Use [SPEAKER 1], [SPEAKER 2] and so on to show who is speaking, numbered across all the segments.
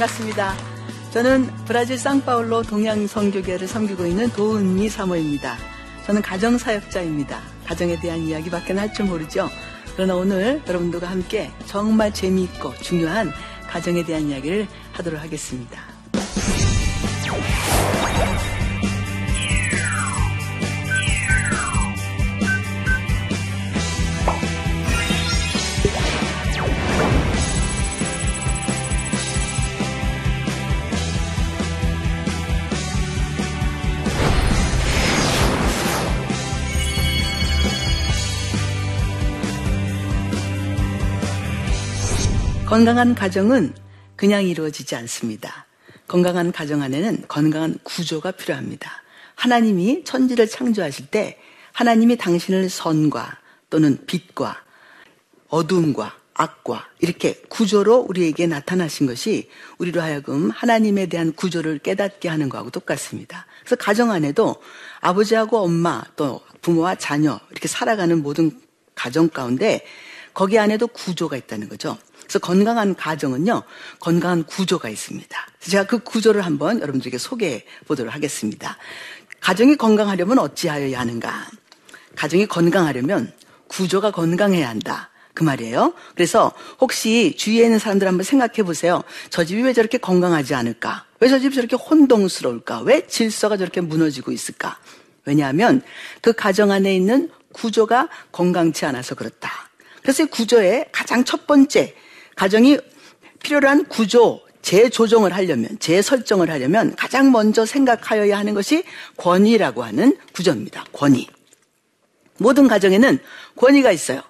[SPEAKER 1] 반갑습니다. 저는 브라질 상파울로 동양성교계를 섬기고 있는 도은미 사모입니다. 저는 가정사역자입니다. 가정에 대한 이야기밖에 할 줄 모르죠. 그러나 오늘 여러분들과 함께 정말 재미있고 중요한 가정에 대한 이야기를 하도록 하겠습니다. 건강한 가정은 그냥 이루어지지 않습니다. 건강한 가정 안에는 건강한 구조가 필요합니다. 하나님이 천지를 창조하실 때 하나님이 당신을 선과 또는 빛과 어둠과 악과 이렇게 구조로 우리에게 나타나신 것이 우리로 하여금 하나님에 대한 구조를 깨닫게 하는 것하고 똑같습니다. 그래서 가정 안에도 아버지하고 엄마 또 부모와 자녀 이렇게 살아가는 모든 가정 가운데 거기 안에도 구조가 있다는 거죠. 그래서 건강한 가정은요, 건강한 구조가 있습니다. 제가 그 구조를 한번 여러분들에게 소개해 보도록 하겠습니다. 가정이 건강하려면 어찌하여야 하는가? 가정이 건강하려면 구조가 건강해야 한다. 그 말이에요. 그래서 혹시 주위에 있는 사람들 한번 생각해 보세요. 저 집이 왜 저렇게 건강하지 않을까? 왜 저 집이 저렇게 혼동스러울까? 왜 질서가 저렇게 무너지고 있을까? 왜냐하면 그 가정 안에 있는 구조가 건강치 않아서 그렇다. 그래서 이 구조의 가장 첫 번째 가정이 필요로 한 구조, 재조정을 하려면, 재설정을 하려면 가장 먼저 생각하여야 하는 것이 권위라고 하는 구조입니다. 권위. 모든 가정에는 권위가 있어요.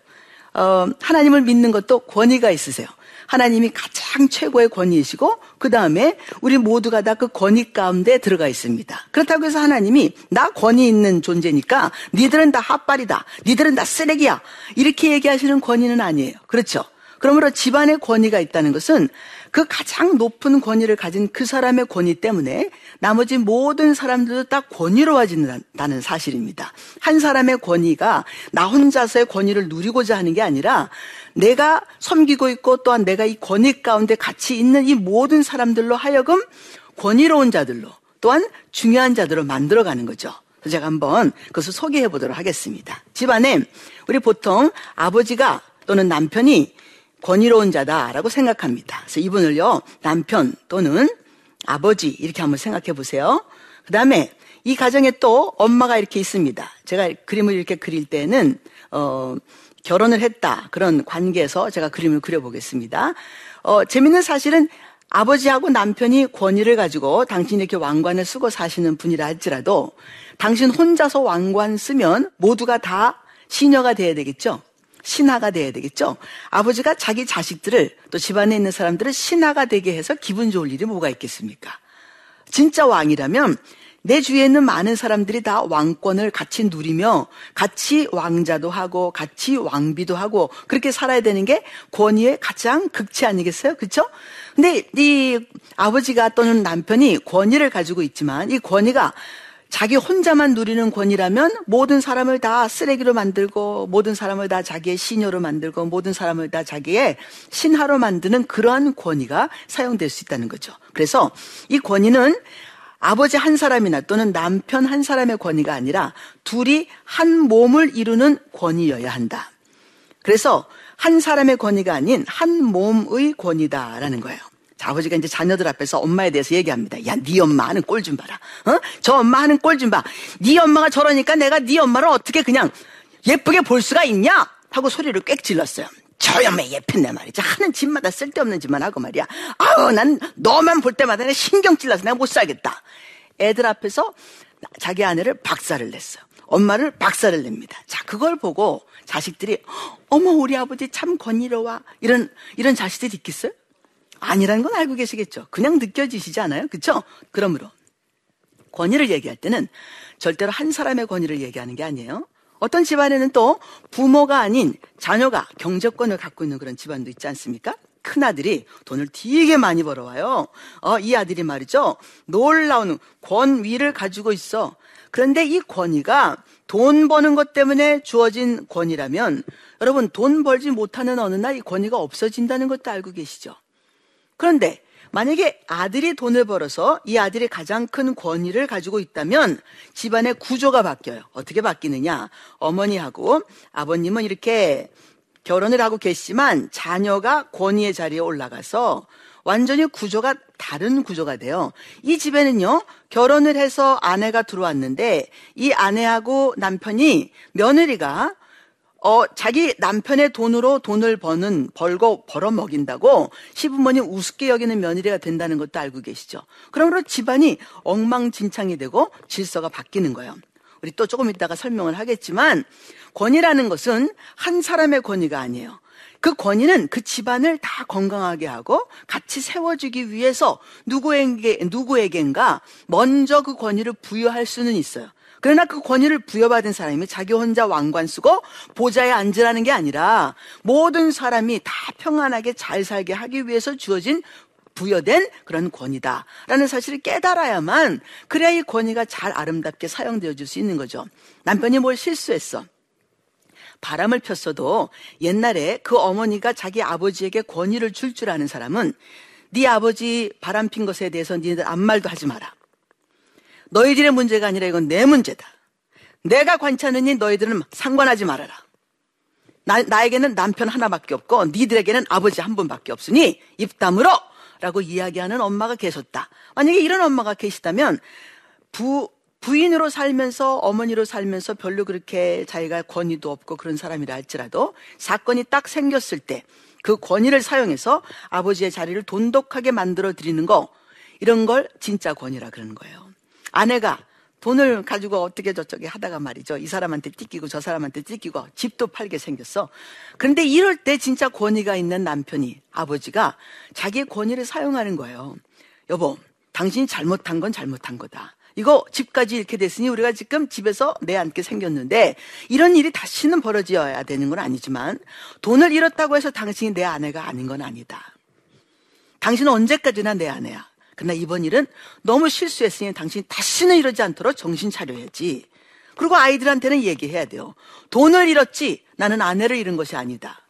[SPEAKER 1] 어, 하나님을 믿는 것도 권위가 있으세요. 하나님이 가장 최고의 권위이시고 그 다음에 우리 모두가 다 그 권위 가운데 들어가 있습니다. 그렇다고 해서 하나님이 나 권위 있는 존재니까 니들은 다 핫발이다. 니들은 다 쓰레기야. 이렇게 얘기하시는 권위는 아니에요. 그렇죠? 그러므로 집안의 권위가 있다는 것은 그 가장 높은 권위를 가진 그 사람의 권위 때문에 나머지 모든 사람들도 다 권위로워진다는 사실입니다. 한 사람의 권위가 나 혼자서의 권위를 누리고자 하는 게 아니라 내가 섬기고 있고 또한 내가 이 권위 가운데 같이 있는 이 모든 사람들로 하여금 권위로운 자들로 또한 중요한 자들로 만들어가는 거죠. 제가 한번 그것을 소개해 보도록 하겠습니다. 집안에 우리 보통 아버지가 또는 남편이 권위로운 자다라고 생각합니다. 그래서 이분을요, 남편 또는 아버지 이렇게 한번 생각해 보세요. 그 다음에 이 가정에 또 엄마가 이렇게 있습니다. 제가 그림을 이렇게 그릴 때는, 어, 결혼을 했다. 그런 관계에서 제가 그림을 그려보겠습니다. 어, 재밌는 사실은 아버지하고 남편이 권위를 가지고 당신이 이렇게 왕관을 쓰고 사시는 분이라 할지라도 당신 혼자서 왕관 쓰면 모두가 다 시녀가 돼야 되겠죠? 신하가 돼야 되겠죠. 아버지가 자기 자식들을 또 집안에 있는 사람들을 신하가 되게 해서 기분 좋을 일이 뭐가 있겠습니까? 진짜 왕이라면 내 주위에 있는 많은 사람들이 다 왕권을 같이 누리며 같이 왕자도 하고 같이 왕비도 하고 그렇게 살아야 되는 게 권위의 가장 극치 아니겠어요? 그렇죠? 근데 이 아버지가 또는 남편이 권위를 가지고 있지만 이 권위가 자기 혼자만 누리는 권위라면 모든 사람을 다 쓰레기로 만들고 모든 사람을 다 자기의 시녀로 만들고 모든 사람을 다 자기의 신하로 만드는 그러한 권위가 사용될 수 있다는 거죠. 그래서 이 권위는 아버지 한 사람이나 또는 남편 한 사람의 권위가 아니라 둘이 한 몸을 이루는 권위여야 한다. 그래서 한 사람의 권위가 아닌 한 몸의 권위다라는 거예요. 자, 아버지가 이제 자녀들 앞에서 엄마에 대해서 얘기합니다. 야, 네 엄마 하는 꼴 좀 봐라. 어? 저 엄마 하는 꼴 좀 봐. 네 엄마가 저러니까 내가 네 엄마를 어떻게 그냥 예쁘게 볼 수가 있냐? 하고 소리를 꽥 질렀어요. 저 엄마 예쁜데 말이지. 하는 집마다 쓸데없는 짓만 하고 말이야. 아우, 난 너만 볼 때마다 내가 신경 찔러서 내가 못 살겠다. 애들 앞에서 자기 아내를 박살을 냈어요. 엄마를 박살을 냅니다. 자, 그걸 보고 자식들이 어머 우리 아버지 참 권위로워 이런 이런 자식들이 있겠어요? 아니라는 건 알고 계시겠죠. 그냥 느껴지시지 않아요? 그렇죠? 그러므로 권위를 얘기할 때는 절대로 한 사람의 권위를 얘기하는 게 아니에요. 어떤 집안에는 또 부모가 아닌 자녀가 경제권을 갖고 있는 그런 집안도 있지 않습니까? 큰 아들이 돈을 되게 많이 벌어와요. 어, 이 아들이 말이죠. 놀라운 권위를 가지고 있어. 그런데 이 권위가 돈 버는 것 때문에 주어진 권위라면 여러분 돈 벌지 못하는 어느 날 이 권위가 없어진다는 것도 알고 계시죠? 그런데 만약에 아들이 돈을 벌어서 이 아들이 가장 큰 권위를 가지고 있다면 집안의 구조가 바뀌어요. 어떻게 바뀌느냐? 어머니하고 아버님은 이렇게 결혼을 하고 계시지만 자녀가 권위의 자리에 올라가서 완전히 구조가 다른 구조가 돼요. 이 집에는요, 결혼을 해서 아내가 들어왔는데 이 아내하고 남편이 며느리가 어, 자기 남편의 돈으로 돈을 버는, 벌고 벌어 먹인다고 시부모님 우습게 여기는 며느리가 된다는 것도 알고 계시죠? 그러므로 집안이 엉망진창이 되고 질서가 바뀌는 거예요. 우리 또 조금 이따가 설명을 하겠지만, 권위라는 것은 한 사람의 권위가 아니에요. 그 권위는 그 집안을 다 건강하게 하고 같이 세워주기 위해서 누구에게, 누구에겐가 먼저 그 권위를 부여할 수는 있어요. 그러나 그 권위를 부여받은 사람이 자기 혼자 왕관 쓰고 보좌에 앉으라는 게 아니라 모든 사람이 다 평안하게 잘 살게 하기 위해서 주어진 부여된 그런 권위다라는 사실을 깨달아야만 그래야 이 권위가 잘 아름답게 사용되어 줄수 있는 거죠. 남편이 뭘 실수했어. 바람을 폈어도 옛날에 그 어머니가 자기 아버지에게 권위를 줄줄 아는 사람은 네 아버지 바람 핀 것에 대해서 니네들 아무 말도 하지 마라. 너희들의 문제가 아니라 이건 내 문제다. 내가 관차느니 너희들은 상관하지 말아라. 나, 나에게는 남편 하나밖에 없고 니들에게는 아버지 한 분밖에 없으니 입 다물어! 라고 이야기하는 엄마가 계셨다. 만약에 이런 엄마가 계시다면 부, 부인으로 살면서 어머니로 살면서 별로 그렇게 자기가 권위도 없고 그런 사람이라 할지라도 사건이 딱 생겼을 때 그 권위를 사용해서 아버지의 자리를 돈독하게 만들어 드리는 거 이런 걸 진짜 권위라 그러는 거예요. 아내가 돈을 가지고 어떻게 저쩌게 하다가 말이죠. 이 사람한테 띠끼고 저 사람한테 띠끼고 집도 팔게 생겼어. 그런데 이럴 때 진짜 권위가 있는 남편이 아버지가 자기의 권위를 사용하는 거예요. 여보, 당신이 잘못한 건 잘못한 거다. 이거 집까지 이렇게 됐으니 우리가 지금 집에서 내앉게 생겼는데 이런 일이 다시는 벌어져야 되는 건 아니지만 돈을 잃었다고 해서 당신이 내 아내가 아닌 건 아니다. 당신은 언제까지나 내 아내야. 그러나 이번 일은 너무 실수했으니 당신이 다시는 이러지 않도록 정신 차려야지. 그리고 아이들한테는 얘기해야 돼요. 돈을 잃었지 나는 아내를 잃은 것이 아니다.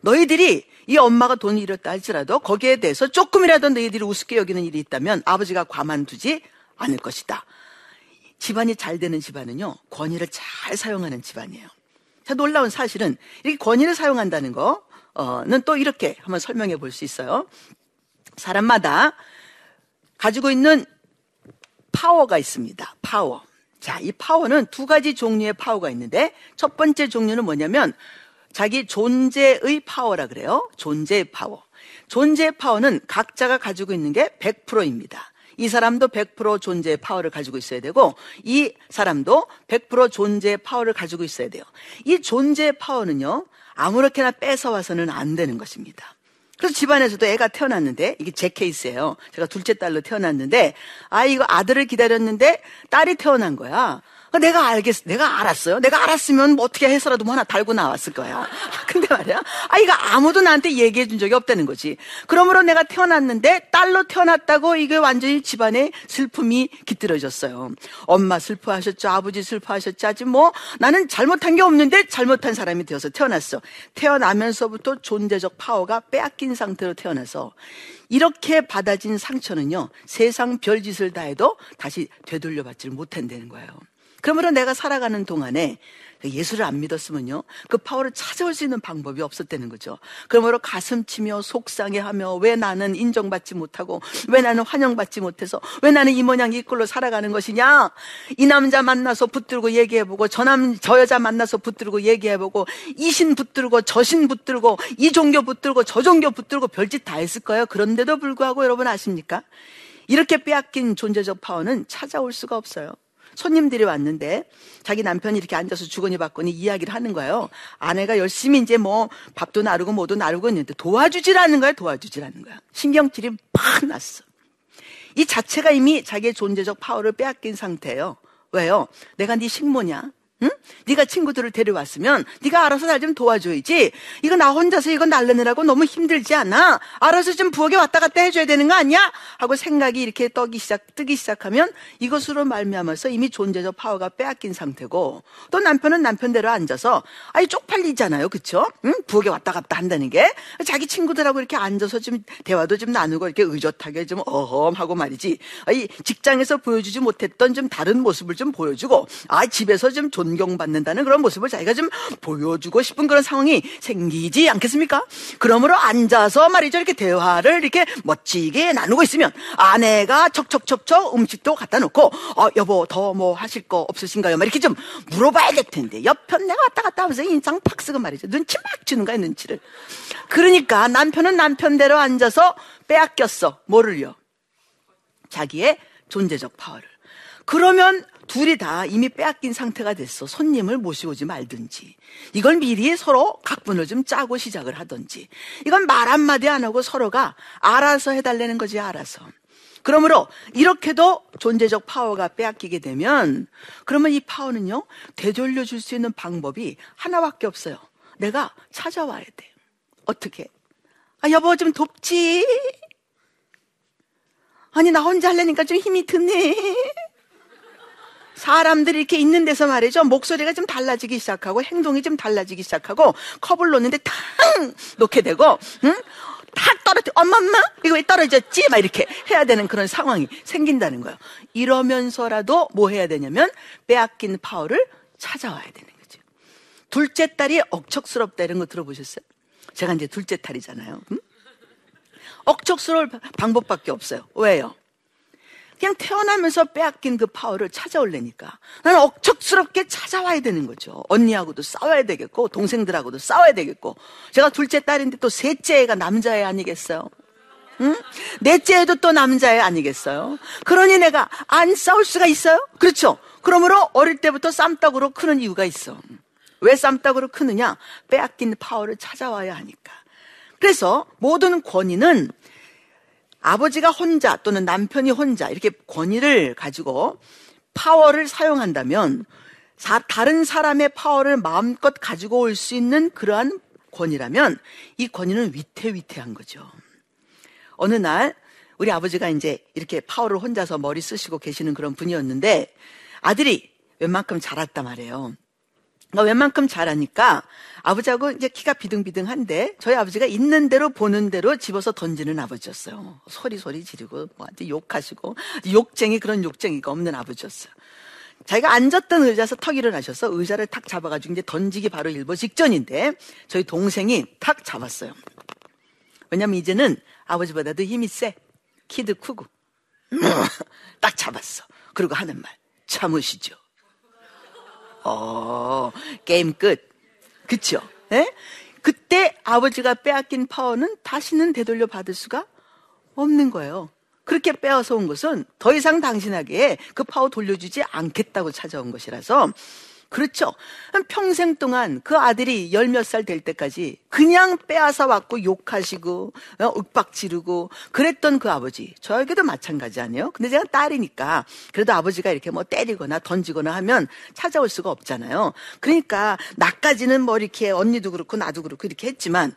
[SPEAKER 1] 너희들이 이 엄마가 돈을 잃었다 할지라도 거기에 대해서 조금이라도 너희들이 우습게 여기는 일이 있다면 아버지가 과만두지 않을 것이다. 집안이 잘 되는 집안은요, 권위를 잘 사용하는 집안이에요. 자, 놀라운 사실은 이렇게 권위를 사용한다는 거는 또 이렇게 한번 설명해 볼 수 있어요. 사람마다 가지고 있는 파워가 있습니다. 파워. 자, 이 파워는 두 가지 종류의 파워가 있는데 첫 번째 종류는 뭐냐면 자기 존재의 파워라 그래요. 존재의 파워. 존재의 파워는 각자가 가지고 있는 게 100%입니다. 이 사람도 100% 존재의 파워를 가지고 있어야 되고 이 사람도 100% 존재의 파워를 가지고 있어야 돼요. 이 존재의 파워는요. 아무렇게나 뺏어 와서는 안 되는 것입니다. 그래서 집안에서도 애가 태어났는데 이게 제 케이스예요. 제가 둘째 딸로 태어났는데 아 이거 아들을 기다렸는데 딸이 태어난 거야. 그러니까 내가 알겠, 내가 알았어요. 내가 알았으면 뭐 어떻게 해서라도 뭐 하나 달고 나왔을 거야. 근데 말이야. 아, 이거 아무도 나한테 얘기해 준 적이 없다는 거지. 그러므로 내가 태어났는데 딸로 태어났다고 이게 완전히 집안에 슬픔이 깃들어졌어요. 엄마 슬퍼하셨죠. 아버지 슬퍼하셨죠. 아직 뭐 나는 잘못한 게 없는데 잘못한 사람이 되어서 태어났어. 태어나면서부터 존재적 파워가 빼앗긴 상태로 태어나서 이렇게 받아진 상처는요, 세상 별짓을 다 해도 다시 되돌려받지를 못한다는 거예요. 그러므로 내가 살아가는 동안에 그 예수를 안 믿었으면요. 그 파워를 찾아올 수 있는 방법이 없었다는 거죠. 그러므로 가슴 치며 속상해하며 왜 나는 인정받지 못하고 왜 나는 환영받지 못해서 왜 나는 이 모양 이 꼴로 살아가는 것이냐? 이 남자 만나서 붙들고 얘기해보고 저 남, 저 여자 만나서 붙들고 얘기해보고 이 신 붙들고 저 신 붙들고 이 종교 붙들고 저 종교 붙들고 별짓 다 했을 거예요. 그런데도 불구하고 여러분 아십니까? 이렇게 빼앗긴 존재적 파워는 찾아올 수가 없어요. 손님들이 왔는데 자기 남편이 이렇게 앉아서 주거니 받거니 이야기를 하는 거예요. 아내가 열심히 이제 뭐 밥도 나르고 뭐도 나르고 있는데 도와주지라는 거야, 도와주지라는 거야. 신경질이 팍 났어. 이 자체가 이미 자기의 존재적 파워를 빼앗긴 상태예요. 왜요? 내가 네 식모냐? 응? 네가 친구들을 데려왔으면 네가 알아서 날 좀 도와줘야지. 이거 나 혼자서 이거 날르느라고 너무 힘들지 않아? 알아서 좀 부엌에 왔다 갔다 해줘야 되는 거 아니야? 하고 생각이 이렇게 떠기 시작, 뜨기 시작하면 이것으로 말미암아서 이미 존재적 파워가 빼앗긴 상태고 또 남편은 남편대로 앉아서 아니 쪽팔리잖아요, 그쵸? 응? 부엌에 왔다 갔다 한다는 게 자기 친구들하고 이렇게 앉아서 좀 대화도 좀 나누고 이렇게 의젓하게 좀 어험하고 말이지. 아이 직장에서 보여주지 못했던 좀 다른 모습을 좀 보여주고 아 집에서 좀 존경받는다는 그런 모습을 자기가 좀 보여주고 싶은 그런 상황이 생기지 않겠습니까? 그러므로 앉아서 말이죠. 이렇게 대화를 이렇게 멋지게 나누고 있으면 아내가 척척척척 음식도 갖다 놓고 어, 여보 더 뭐 하실 거 없으신가요? 막 이렇게 좀 물어봐야 될 텐데 옆편 내가 왔다 갔다 하면서 인상 팍 쓰고 말이죠. 눈치 막 주는 거야 눈치를. 그러니까 남편은 남편대로 앉아서 빼앗겼어. 뭐를요? 자기의 존재적 파워를. 그러면 둘이 다 이미 빼앗긴 상태가 됐어. 손님을 모시고 오지 말든지. 이걸 미리 서로 각본을 좀 짜고 시작을 하든지. 이건 말 한마디 안 하고 서로가 알아서 해달라는 거지, 알아서. 그러므로 이렇게도 존재적 파워가 빼앗기게 되면 그러면 이 파워는요, 되돌려 줄 수 있는 방법이 하나밖에 없어요. 내가 찾아와야 돼. 어떻게? 아, 여보, 좀 돕지? 아니, 나 혼자 하려니까 좀 힘이 드네. 사람들이 이렇게 있는 데서 말이죠. 목소리가 좀 달라지기 시작하고 행동이 좀 달라지기 시작하고 컵을 놓는데 탕 놓게 되고 응? 탁 떨어져 엄마 엄마 이거 왜 떨어졌지? 막 이렇게 해야 되는 그런 상황이 생긴다는 거예요. 이러면서라도 뭐 해야 되냐면 빼앗긴 파워를 찾아와야 되는 거죠. 둘째 딸이 억척스럽다 이런 거 들어보셨어요? 제가 이제 둘째 딸이잖아요. 응? 억척스러울 방법밖에 없어요. 왜요? 그냥 태어나면서 빼앗긴 그 파워를 찾아올래니까 나는 억척스럽게 찾아와야 되는 거죠. 언니하고도 싸워야 되겠고 동생들하고도 싸워야 되겠고 제가 둘째 딸인데 또 셋째 애가 남자애 아니겠어요? 응? 넷째 애도 또 남자애 아니겠어요? 그러니 내가 안 싸울 수가 있어요? 그렇죠. 그러므로 어릴 때부터 쌈딱으로 크는 이유가 있어. 왜 쌈딱으로 크느냐? 빼앗긴 파워를 찾아와야 하니까. 그래서 모든 권위는 아버지가 혼자 또는 남편이 혼자 이렇게 권위를 가지고 파워를 사용한다면 사, 다른 사람의 파워를 마음껏 가지고 올 수 있는 그러한 권위라면 이 권위는 위태위태한 거죠. 어느 날 우리 아버지가 이제 이렇게 파워를 혼자서 머리 쓰시고 계시는 그런 분이었는데 아들이 웬만큼 자랐단 말이에요. 그러니까 웬만큼 잘하니까 아버지하고 이제 키가 비등비등한데 저희 아버지가 있는 대로 보는 대로 집어서 던지는 아버지였어요. 소리 소리 지르고 뭐한테 욕하시고 욕쟁이 그런 욕쟁이가 없는 아버지였어요. 자기가 앉았던 의자에서 턱 일어나셔서 의자를 탁 잡아가지고 이제 던지기 바로 일보 직전인데 저희 동생이 탁 잡았어요. 왜냐면 이제는 아버지보다도 힘이 세. 키도 크고. 딱 잡았어. 그리고 하는 말. 참으시죠. 어, 게임 끝. 그쵸? 예? 그때 아버지가 빼앗긴 파워는 다시는 되돌려 받을 수가 없는 거예요. 그렇게 빼앗아 온 것은 더 이상 당신에게 그 파워 돌려주지 않겠다고 찾아온 것이라서 그렇죠. 평생 동안 그 아들이 열 몇 살 될 때까지 그냥 빼앗아 왔고 욕하시고 어, 윽박 지르고 그랬던 그 아버지 저에게도 마찬가지 아니에요. 근데 제가 딸이니까 그래도 아버지가 이렇게 뭐 때리거나 던지거나 하면 찾아올 수가 없잖아요. 그러니까 나까지는 뭐 이렇게 언니도 그렇고 나도 그렇고 이렇게 했지만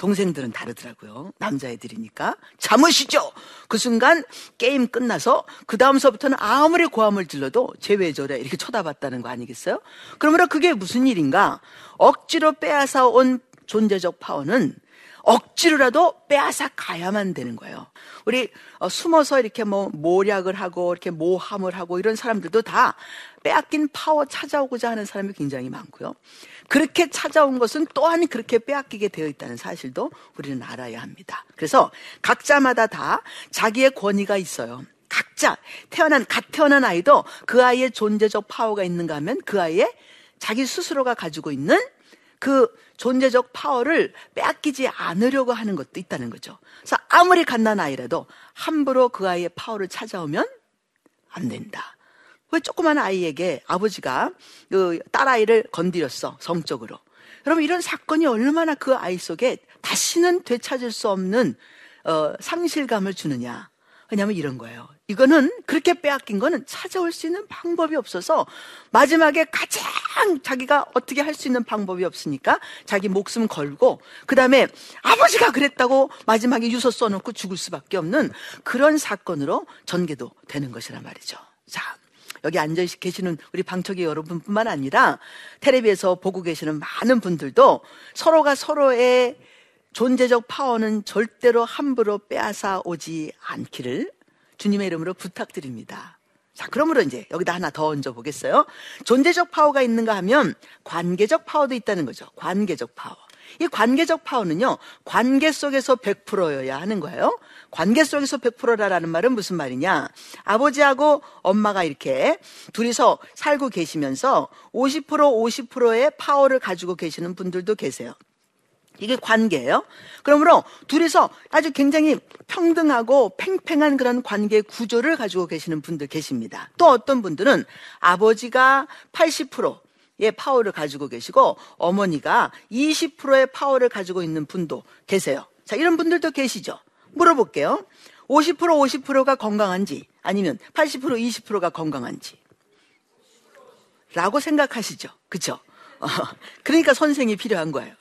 [SPEAKER 1] 동생들은 다르더라고요. 남자애들이니까. 잠으시죠! 그 순간 게임 끝나서 그 다음서부터는 아무리 고함을 질러도 저래? 이렇게 쳐다봤다는 거 아니겠어요? 그러므로 그게 무슨 일인가? 억지로 빼앗아 온 존재적 파워는 억지로라도 빼앗아 가야만 되는 거예요. 우리 어, 숨어서 이렇게 뭐 모략을 하고 이렇게 모함을 하고 이런 사람들도 다 빼앗긴 파워 찾아오고자 하는 사람이 굉장히 많고요. 그렇게 찾아온 것은 또한 그렇게 빼앗기게 되어 있다는 사실도 우리는 알아야 합니다. 그래서 각자마다 다 자기의 권위가 있어요. 각자 태어난 갓 태어난 아이도 그 아이의 존재적 파워가 있는가 하면 그 아이의 자기 스스로가 가지고 있는 그 존재적 파워를 빼앗기지 않으려고 하는 것도 있다는 거죠. 그래서 아무리 갓난 아이라도 함부로 그 아이의 파워를 찾아오면 안 된다. 왜 조그만 아이에게 아버지가 그 딸아이를 건드렸어, 성적으로. 여러분, 이런 사건이 얼마나 그 아이 속에 다시는 되찾을 수 없는, 어, 상실감을 주느냐. 왜냐하면 이런 거예요. 이거는 그렇게 빼앗긴 거는 찾아올 수 있는 방법이 없어서 마지막에 가장 자기가 어떻게 할 수 있는 방법이 없으니까 자기 목숨 걸고 그 다음에 아버지가 그랬다고 마지막에 유서 써놓고 죽을 수밖에 없는 그런 사건으로 전개도 되는 것이란 말이죠. 자, 여기 앉아 계시는 우리 방청객 여러분뿐만 아니라 텔레비에서 보고 계시는 많은 분들도 서로가 서로의 존재적 파워는 절대로 함부로 빼앗아 오지 않기를 주님의 이름으로 부탁드립니다. 자, 그러므로 이제 여기다 하나 더 얹어 보겠어요. 존재적 파워가 있는가 하면 관계적 파워도 있다는 거죠. 관계적 파워. 이 관계적 파워는요, 관계 속에서 100%여야 하는 거예요. 관계 속에서 100%라는 말은 무슨 말이냐? 아버지하고 엄마가 이렇게 둘이서 살고 계시면서 50% 50%의 파워를 가지고 계시는 분들도 계세요. 이게 관계예요. 그러므로 둘이서 아주 굉장히 평등하고 팽팽한 그런 관계 구조를 가지고 계시는 분들 계십니다. 또 어떤 분들은 아버지가 80%의 파워를 가지고 계시고 어머니가 20%의 파워를 가지고 있는 분도 계세요. 자, 이런 분들도 계시죠. 물어볼게요. 50% 50%가 건강한지 아니면 80% 20%가 건강한지 라고 생각하시죠. 그쵸? 어, 그러니까 선생이 필요한 거예요.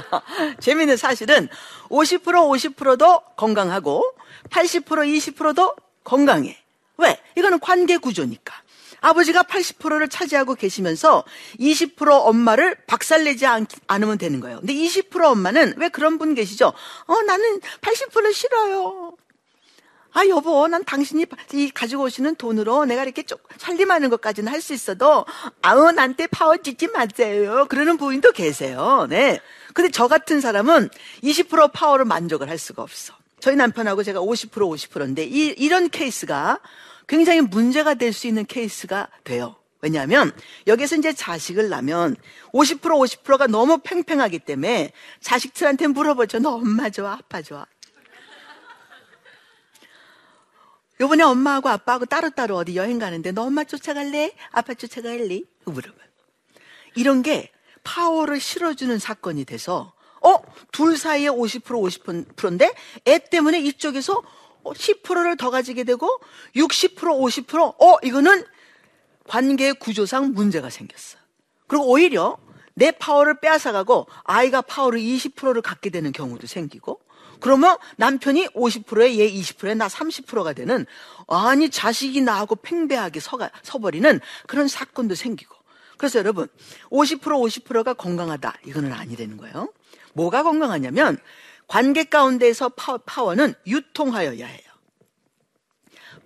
[SPEAKER 1] 재미있는 사실은 50% 50%도 건강하고 80% 20%도 건강해. 왜? 이거는 관계 구조니까. 아버지가 80%를 차지하고 계시면서 20% 엄마를 박살내지 않, 않으면 되는 거예요. 근데 20% 엄마는 왜 그런 분 계시죠? 어, 나는 80% 싫어요. 아, 여보, 난 당신이 가지고 오시는 돈으로 내가 이렇게 쭉 살림하는 것까지는 할 수 있어도, 아우, 나한테 파워 주지 마세요. 그러는 부인도 계세요. 네. 근데 저 같은 사람은 20% 파워로 만족을 할 수가 없어. 저희 남편하고 제가 50% 50%인데, 이, 이런 케이스가 굉장히 문제가 될 수 있는 케이스가 돼요. 왜냐하면 여기서 이제 자식을 낳으면 50% 50%가 너무 팽팽하기 때문에 자식들한테 물어보죠. 너 엄마 좋아, 아빠 좋아? 요번에 엄마하고 아빠하고 따로따로 어디 여행 가는데 너 엄마 쫓아갈래? 아빠 쫓아갈래? 물어봐. 이런 게 파워를 실어주는 사건이 돼서 어? 둘 사이에 50% 50%인데 애 때문에 이쪽에서 10%를 더 가지게 되고 60% 50% 어? 이거는 관계 구조상 문제가 생겼어. 그리고 오히려 내 파워를 빼앗아가고 아이가 파워를 20%를 갖게 되는 경우도 생기고 그러면 남편이 50%에 얘 20%에 나 30%가 되는 아니 자식이 나하고 팽배하게 서가, 서버리는 그런 사건도 생기고 그래서 여러분 50% 50%가 건강하다 이거는 아니라는 거예요. 뭐가 건강하냐면 관계 가운데에서 파워, 파워 는 유통하여야 해요.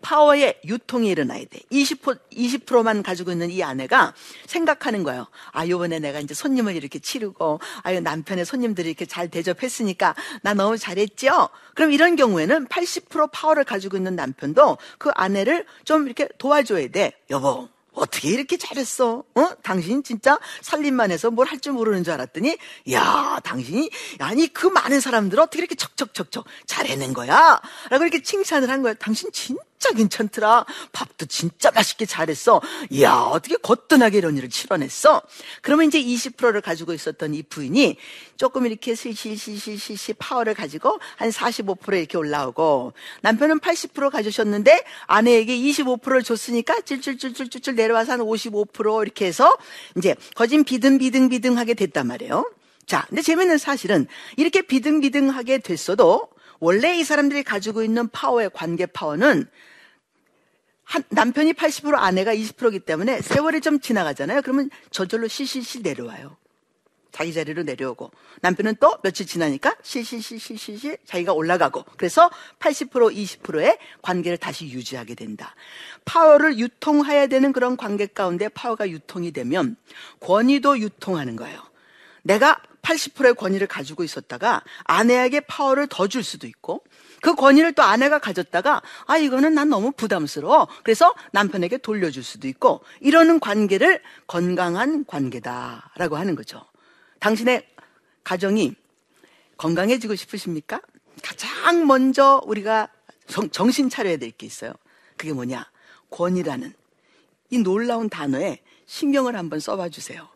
[SPEAKER 1] 파워의 유통이 일어나야 돼. 20%, 20%만 가지고 있는 이 아내가 생각하는 거예요. 아, 요번에 내가 이제 손님을 이렇게 치르고, 아유, 남편의 손님들이 이렇게 잘 대접했으니까 나 너무 잘했죠? 그럼 이런 경우에는 80% 파워를 가지고 있는 남편도 그 아내를 좀 이렇게 도와줘야 돼. 여보, 어떻게 이렇게 잘했어? 어? 당신 진짜 살림만 해서 뭘 할 줄 모르는 줄 알았더니, 야, 당신이, 아니, 그 많은 사람들 어떻게 이렇게 척척척척 잘해낸 거야? 라고 이렇게 칭찬을 한 거야. 당신 진짜 진짜 괜찮더라. 밥도 진짜 맛있게 잘했어. 이야, 어떻게 거뜬하게 이런 일을 치러냈어? 그러면 이제 20%를 가지고 있었던 이 부인이 조금 이렇게 실실실실실 파워를 가지고 한 45% 이렇게 올라오고 남편은 80% 가지셨는데 아내에게 25%를 줬으니까 찔찔찔찔찔 내려와서 한 55% 이렇게 해서 이제 거진 비등비등비등하게 됐단 말이에요. 자, 근데 재밌는 사실은 이렇게 비등비등하게 됐어도 원래 이 사람들이 가지고 있는 파워의 관계 파워는 한, 남편이 80% 아내가 20%이기 때문에 세월이 좀 지나가잖아요. 그러면 저절로 실실실 내려와요. 자기 자리로 내려오고 남편은 또 며칠 지나니까 실실실실실 자기가 올라가고 그래서 80% 20%의 관계를 다시 유지하게 된다. 파워를 유통해야 되는 그런 관계 가운데 파워가 유통이 되면 권위도 유통하는 거예요. 내가 80%의 권위를 가지고 있었다가 아내에게 파워를 더 줄 수도 있고 그 권위를 또 아내가 가졌다가 아 이거는 난 너무 부담스러워 그래서 남편에게 돌려줄 수도 있고 이러는 관계를 건강한 관계다라고 하는 거죠. 당신의 가정이 건강해지고 싶으십니까? 가장 먼저 우리가 정, 신 차려야 될 게 있어요. 그게 뭐냐? 권위라는 이 놀라운 단어에 신경을 한번 써봐 주세요.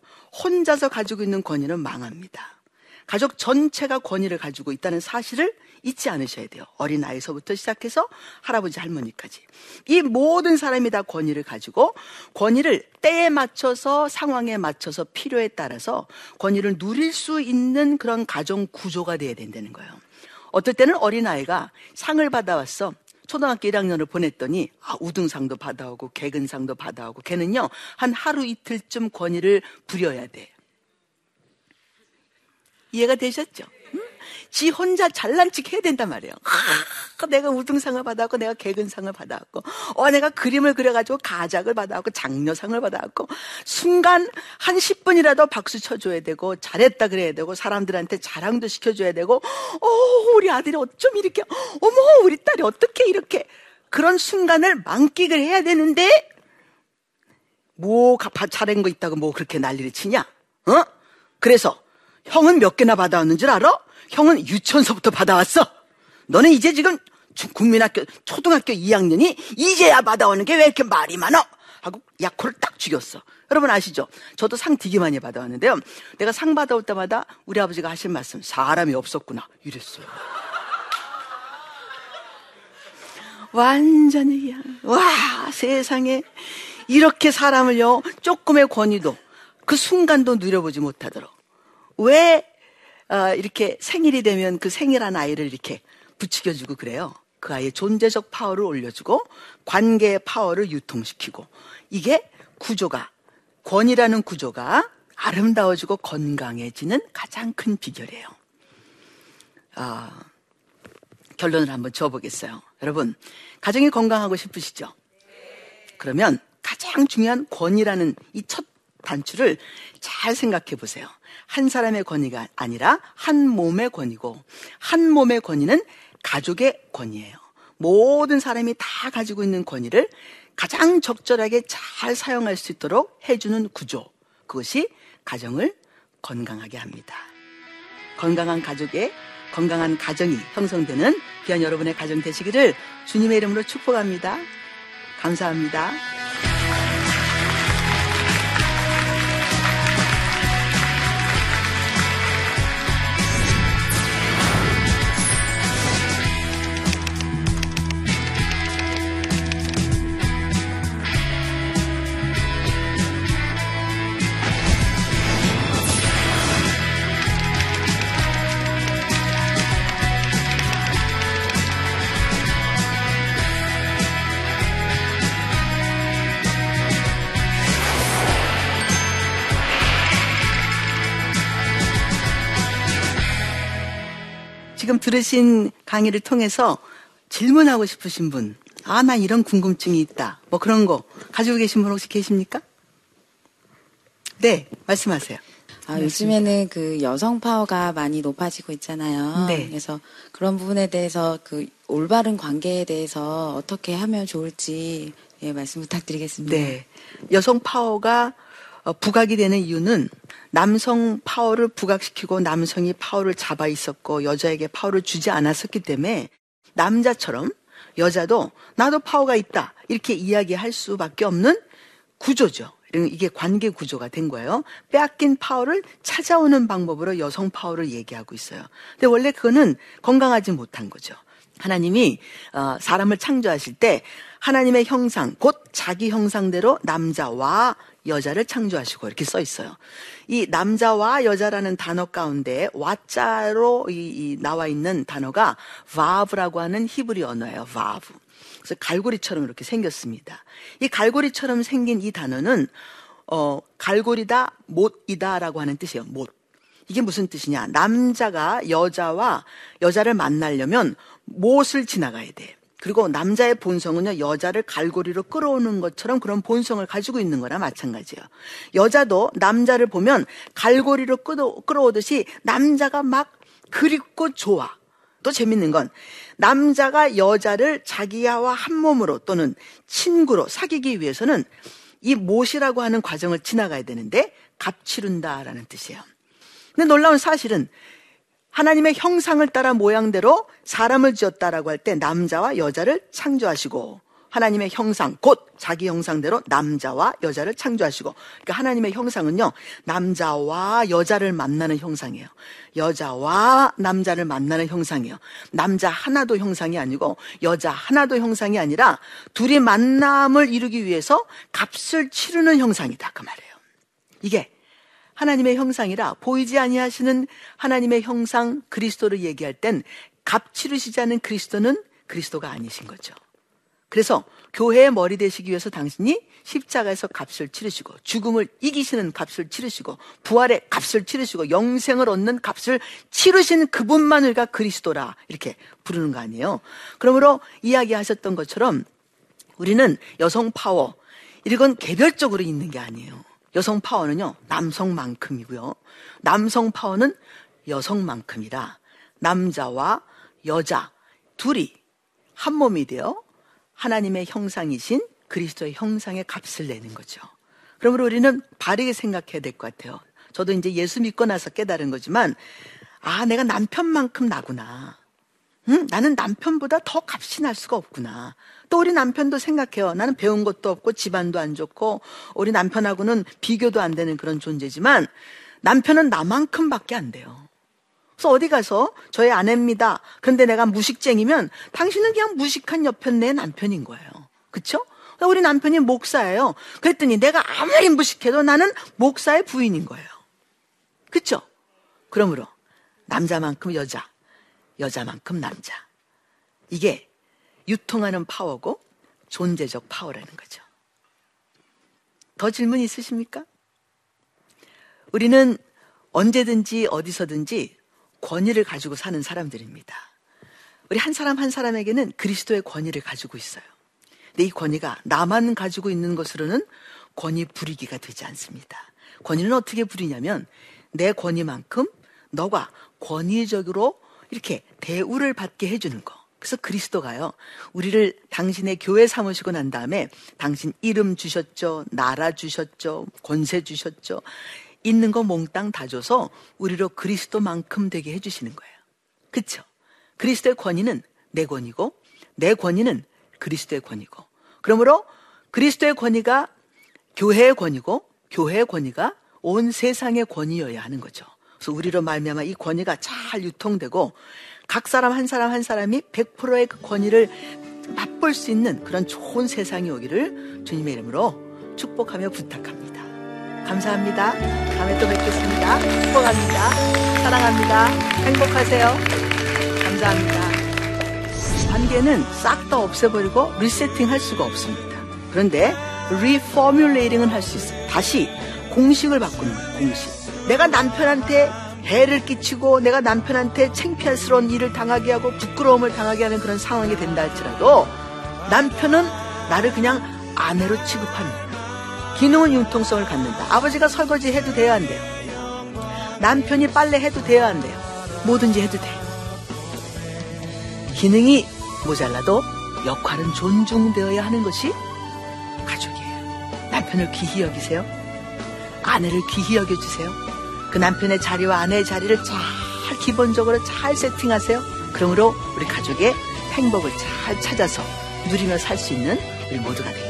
[SPEAKER 1] 혼자서 가지고 있는 권위는 망합니다. 가족 전체가 권위를 가지고 있다는 사실을 잊지 않으셔야 돼요. 어린 아이서부터 시작해서 할아버지 할머니까지. 이 모든 사람이 다 권위를 가지고 권위를 때에 맞춰서 상황에 맞춰서 필요에 따라서 권위를 누릴 수 있는 그런 가정 구조가 돼야 된다는 거예요. 어떨 때는 어린아이가 상을 받아왔어. 초등학교 1학년을 보냈더니 아, 우등상도 받아오고 개근상도 받아오고 걔는요 한 하루 이틀쯤 권위를 부려야 돼. 이해가 되셨죠? 지 혼자 잘난 척 해야 된단 말이에요. 아, 내가 우등상을 받아왔고, 내가 개근상을 받아왔고, 어, 내가 그림을 그려가지고 가작을 받아왔고, 장려상을 받아왔고, 순간 한 10분이라도 박수 쳐줘야 되고, 잘했다 그래야 되고, 사람들한테 자랑도 시켜줘야 되고, 어, 우리 아들이 어쩜 이렇게, 어머, 우리 딸이 어떻게 이렇게, 그런 순간을 만끽을 해야 되는데, 뭐, 잘한 거 있다고 뭐 그렇게 난리를 치냐? 어? 그래서, 형은 몇 개나 받아왔는 줄 알아? 형은 유치원서부터 받아왔어. 너는 이제 지금 국민학교 초등학교 2학년이 이제야 받아오는 게 왜 이렇게 말이 많어? 하고 약호를 딱 죽였어. 여러분 아시죠? 저도 상 되게 많이 받아왔는데요. 내가 상 받아올 때마다 우리 아버지가 하신 말씀 사람이 없었구나 이랬어요. 완전히 와 세상에 이렇게 사람을요 조금의 권위도 그 순간도 누려보지 못하도록 왜 어, 이렇게 생일이 되면 그 생일한 아이를 이렇게 부추겨주고 그래요. 그 아이의 존재적 파워를 올려주고 관계의 파워를 유통시키고 이게 구조가 권이라는 구조가 아름다워지고 건강해지는 가장 큰 비결이에요. 아, 결론을 한번 지어보겠어요. 여러분, 가정이 건강하고 싶으시죠? 그러면 가장 중요한 권이라는 이 첫 단추를 잘 생각해 보세요. 한 사람의 권위가 아니라 한 몸의 권위고 한 몸의 권위는 가족의 권위예요. 모든 사람이 다 가지고 있는 권위를 가장 적절하게 잘 사용할 수 있도록 해주는 구조. 그것이 가정을 건강하게 합니다. 건강한 가족의 건강한 가정이 형성되는 귀한 여러분의 가정 되시기를 주님의 이름으로 축복합니다. 감사합니다. 지금 들으신 강의를 통해서 질문하고 싶으신 분, 아, 나 이런 궁금증이 있다. 뭐 그런 거 가지고 계신 분 혹시 계십니까? 네, 말씀하세요.
[SPEAKER 2] 아, 요즘에는 그 여성 파워가 많이 높아지고 있잖아요. 네. 그래서 그런 부분에 대해서 그 올바른 관계에 대해서 어떻게 하면 좋을지 예, 말씀 부탁드리겠습니다.
[SPEAKER 1] 네. 여성 파워가 어, 부각이 되는 이유는 남성 파워를 부각시키고 남성이 파워를 잡아 있었고 여자에게 파워를 주지 않았었기 때문에 남자처럼 여자도 나도 파워가 있다 이렇게 이야기할 수밖에 없는 구조죠. 이게 관계 구조가 된 거예요. 빼앗긴 파워를 찾아오는 방법으로 여성 파워를 얘기하고 있어요. 근데 원래 그거는 건강하지 못한 거죠. 하나님이 어, 사람을 창조하실 때 하나님의 형상, 곧 자기 형상대로 남자와 여자를 창조하시고 이렇게 써 있어요. 이 남자와 여자라는 단어 가운데 와자로 이, 이 나와 있는 단어가 바브라고 하는 히브리 언어예요. 바브. 그래서 갈고리처럼 이렇게 생겼습니다. 이 갈고리처럼 생긴 이 단어는 어, 갈고리다, 못이다라고 하는 뜻이에요. 못. 이게 무슨 뜻이냐? 남자가 여자와 여자를 만나려면 못을 지나가야 돼. 그리고 남자의 본성은요, 여자를 갈고리로 끌어오는 것처럼 그런 본성을 가지고 있는 거나 마찬가지예요. 여자도 남자를 보면 갈고리로 끌어, 끌어오듯이 남자가 막 그립고 좋아. 또 재밌는 건 남자가 여자를 자기와 한 몸으로 또는 친구로 사귀기 위해서는 이 못이라고 하는 과정을 지나가야 되는데 값 치른다라는 뜻이에요. 근데 놀라운 사실은 하나님의 형상을 따라 모양대로 사람을 지었다라고 할 때 남자와 여자를 창조하시고 하나님의 형상, 곧 자기 형상대로 남자와 여자를 창조하시고, 그러니까 하나님의 형상은요, 남자와 여자를 만나는 형상이에요. 여자와 남자를 만나는 형상이에요. 남자 하나도 형상이 아니고, 여자 하나도 형상이 아니라, 둘이 만남을 이루기 위해서 값을 치르는 형상이다. 그 말이에요. 이게 하나님의 형상이라 보이지 아니하시는 하나님의 형상 그리스도를 얘기할 땐 값 치르시지 않은 그리스도는 그리스도가 아니신 거죠. 그래서 교회의 머리 되시기 위해서 당신이 십자가에서 값을 치르시고 죽음을 이기시는 값을 치르시고 부활의 값을 치르시고 영생을 얻는 값을 치르신 그분만 우리가 그리스도라 이렇게 부르는 거 아니에요. 그러므로 이야기하셨던 것처럼 우리는 여성 파워 이건 개별적으로 있는 게 아니에요. 여성 파워는요 남성만큼이고요. 남성 파워는 여성만큼이라 남자와 여자 둘이 한 몸이 되어 하나님의 형상이신 그리스도의 형상의 값을 내는 거죠. 그러므로 우리는 바르게 생각해야 될 것 같아요. 저도 이제 예수 믿고 나서 깨달은 거지만, 아, 내가 남편만큼 나구나. 응? 나는 남편보다 더 값이 날 수가 없구나. 또 우리 남편도 생각해요. 나는 배운 것도 없고 집안도 안 좋고 우리 남편하고는 비교도 안 되는 그런 존재지만 남편은 나만큼밖에 안 돼요. 그래서 어디 가서 저의 아내입니다. 그런데 내가 무식쟁이면 당신은 그냥 무식한 옆편 내 남편인 거예요. 그러니까 우리 남편이 목사예요. 그랬더니 내가 아무리 무식해도 나는 목사의 부인인 거예요. 그쵸? 그러므로 남자만큼 여자, 여자만큼 남자. 이게 유통하는 파워고 존재적 파워라는 거죠. 더 질문 있으십니까? 우리는 언제든지 어디서든지 권위를 가지고 사는 사람들입니다. 우리 한 사람 한 사람에게는 그리스도의 권위를 가지고 있어요. 근데 이 권위가 나만 가지고 있는 것으로는 권위 부리기가 되지 않습니다. 권위는 어떻게 부리냐면 내 권위만큼 너가 권위적으로 이렇게 대우를 받게 해주는 거. 그래서 그리스도가요, 우리를 당신의 교회 삼으시고 난 다음에 당신 이름 주셨죠, 나라 주셨죠, 권세 주셨죠. 있는 거 몽땅 다 줘서 우리로 그리스도만큼 되게 해주시는 거예요. 그쵸? 그리스도의 권위는 내 권위고, 내 권위는 그리스도의 권위고. 그러므로 그리스도의 권위가 교회의 권위고, 교회의 권위가 온 세상의 권위여야 하는 거죠. 그래서 우리로 말미암아 이 권위가 잘 유통되고 각 사람 한 사람 한 사람이 100%의 그 권위를 맛볼 수 있는 그런 좋은 세상이 오기를 주님의 이름으로 축복하며 부탁합니다. 감사합니다. 다음에 또 뵙겠습니다. 축복합니다. 사랑합니다. 행복하세요. 감사합니다. 관계는 싹 다 없애버리고 리세팅 할 수가 없습니다. 그런데 리포뮬레이팅은 할 수 있어요. 다시 공식을 바꾸는 거예요. 공식. 내가 남편한테 해를 끼치고 내가 남편한테 창피한스러운 일을 당하게 하고 부끄러움을 당하게 하는 그런 상황이 된다 할지라도 남편은 나를 그냥 아내로 취급합니다. 기능은 융통성을 갖는다. 아버지가 설거지 해도 돼야 한대요. 남편이 빨래 해도 돼야 한대요. 뭐든지 해도 돼요. 기능이 모자라도 역할은 존중되어야 하는 것이 가족이에요. 남편을 귀히 여기세요. 아내를 귀히 여겨주세요. 그 남편의 자리와 아내의 자리를 잘 기본적으로 잘 세팅하세요. 그러므로 우리 가족의 행복을 잘 찾아서 누리며 살 수 있는 우리 모두가 됩니다.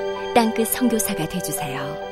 [SPEAKER 3] 땅끝 성교사가 되주세요